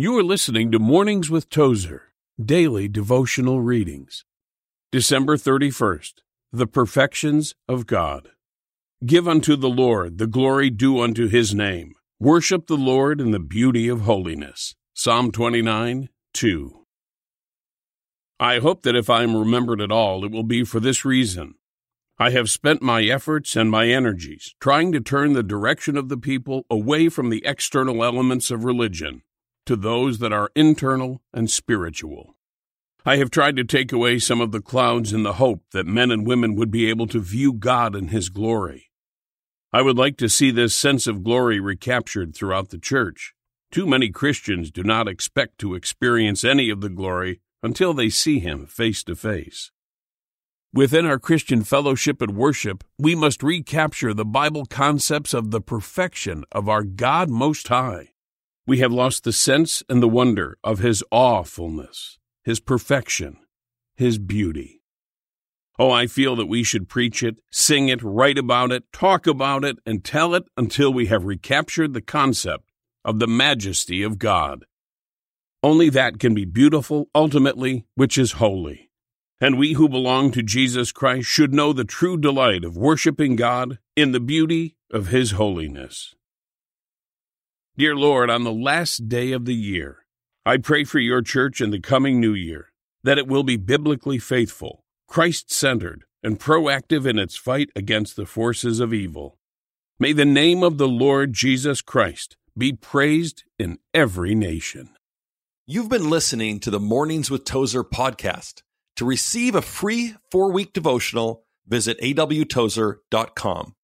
You are listening to Mornings with Tozer, daily devotional readings. December 31st, The Perfections of God. Give unto the Lord the glory due unto his name. Worship the Lord in the beauty of holiness. Psalm 29, 2. I hope that if I am remembered at all, it will be for this reason. I have spent my efforts and my energies trying to turn the direction of the people away from the external elements of religion to those that are internal and spiritual. I have tried to take away some of the clouds in the hope that men and women would be able to view God in His glory. I would like to see this sense of glory recaptured throughout the church. Too many Christians do not expect to experience any of the glory until they see Him face to face. Within our Christian fellowship and worship, we must recapture the Bible concepts of the perfection of our God Most High. We have lost the sense and the wonder of His awfulness, His perfection, His beauty. Oh, I feel that we should preach it, sing it, write about it, talk about it, and tell it until we have recaptured the concept of the majesty of God. Only that can be beautiful, ultimately, which is holy. And we who belong to Jesus Christ should know the true delight of worshiping God in the beauty of His holiness. Dear Lord, on the last day of the year, I pray for your church in the coming new year that it will be biblically faithful, Christ centered, and proactive in its fight against the forces of evil. May the name of the Lord Jesus Christ be praised in every nation. You've been listening to the Mornings with Tozer podcast. To receive a free four week devotional, visit awtozer.com.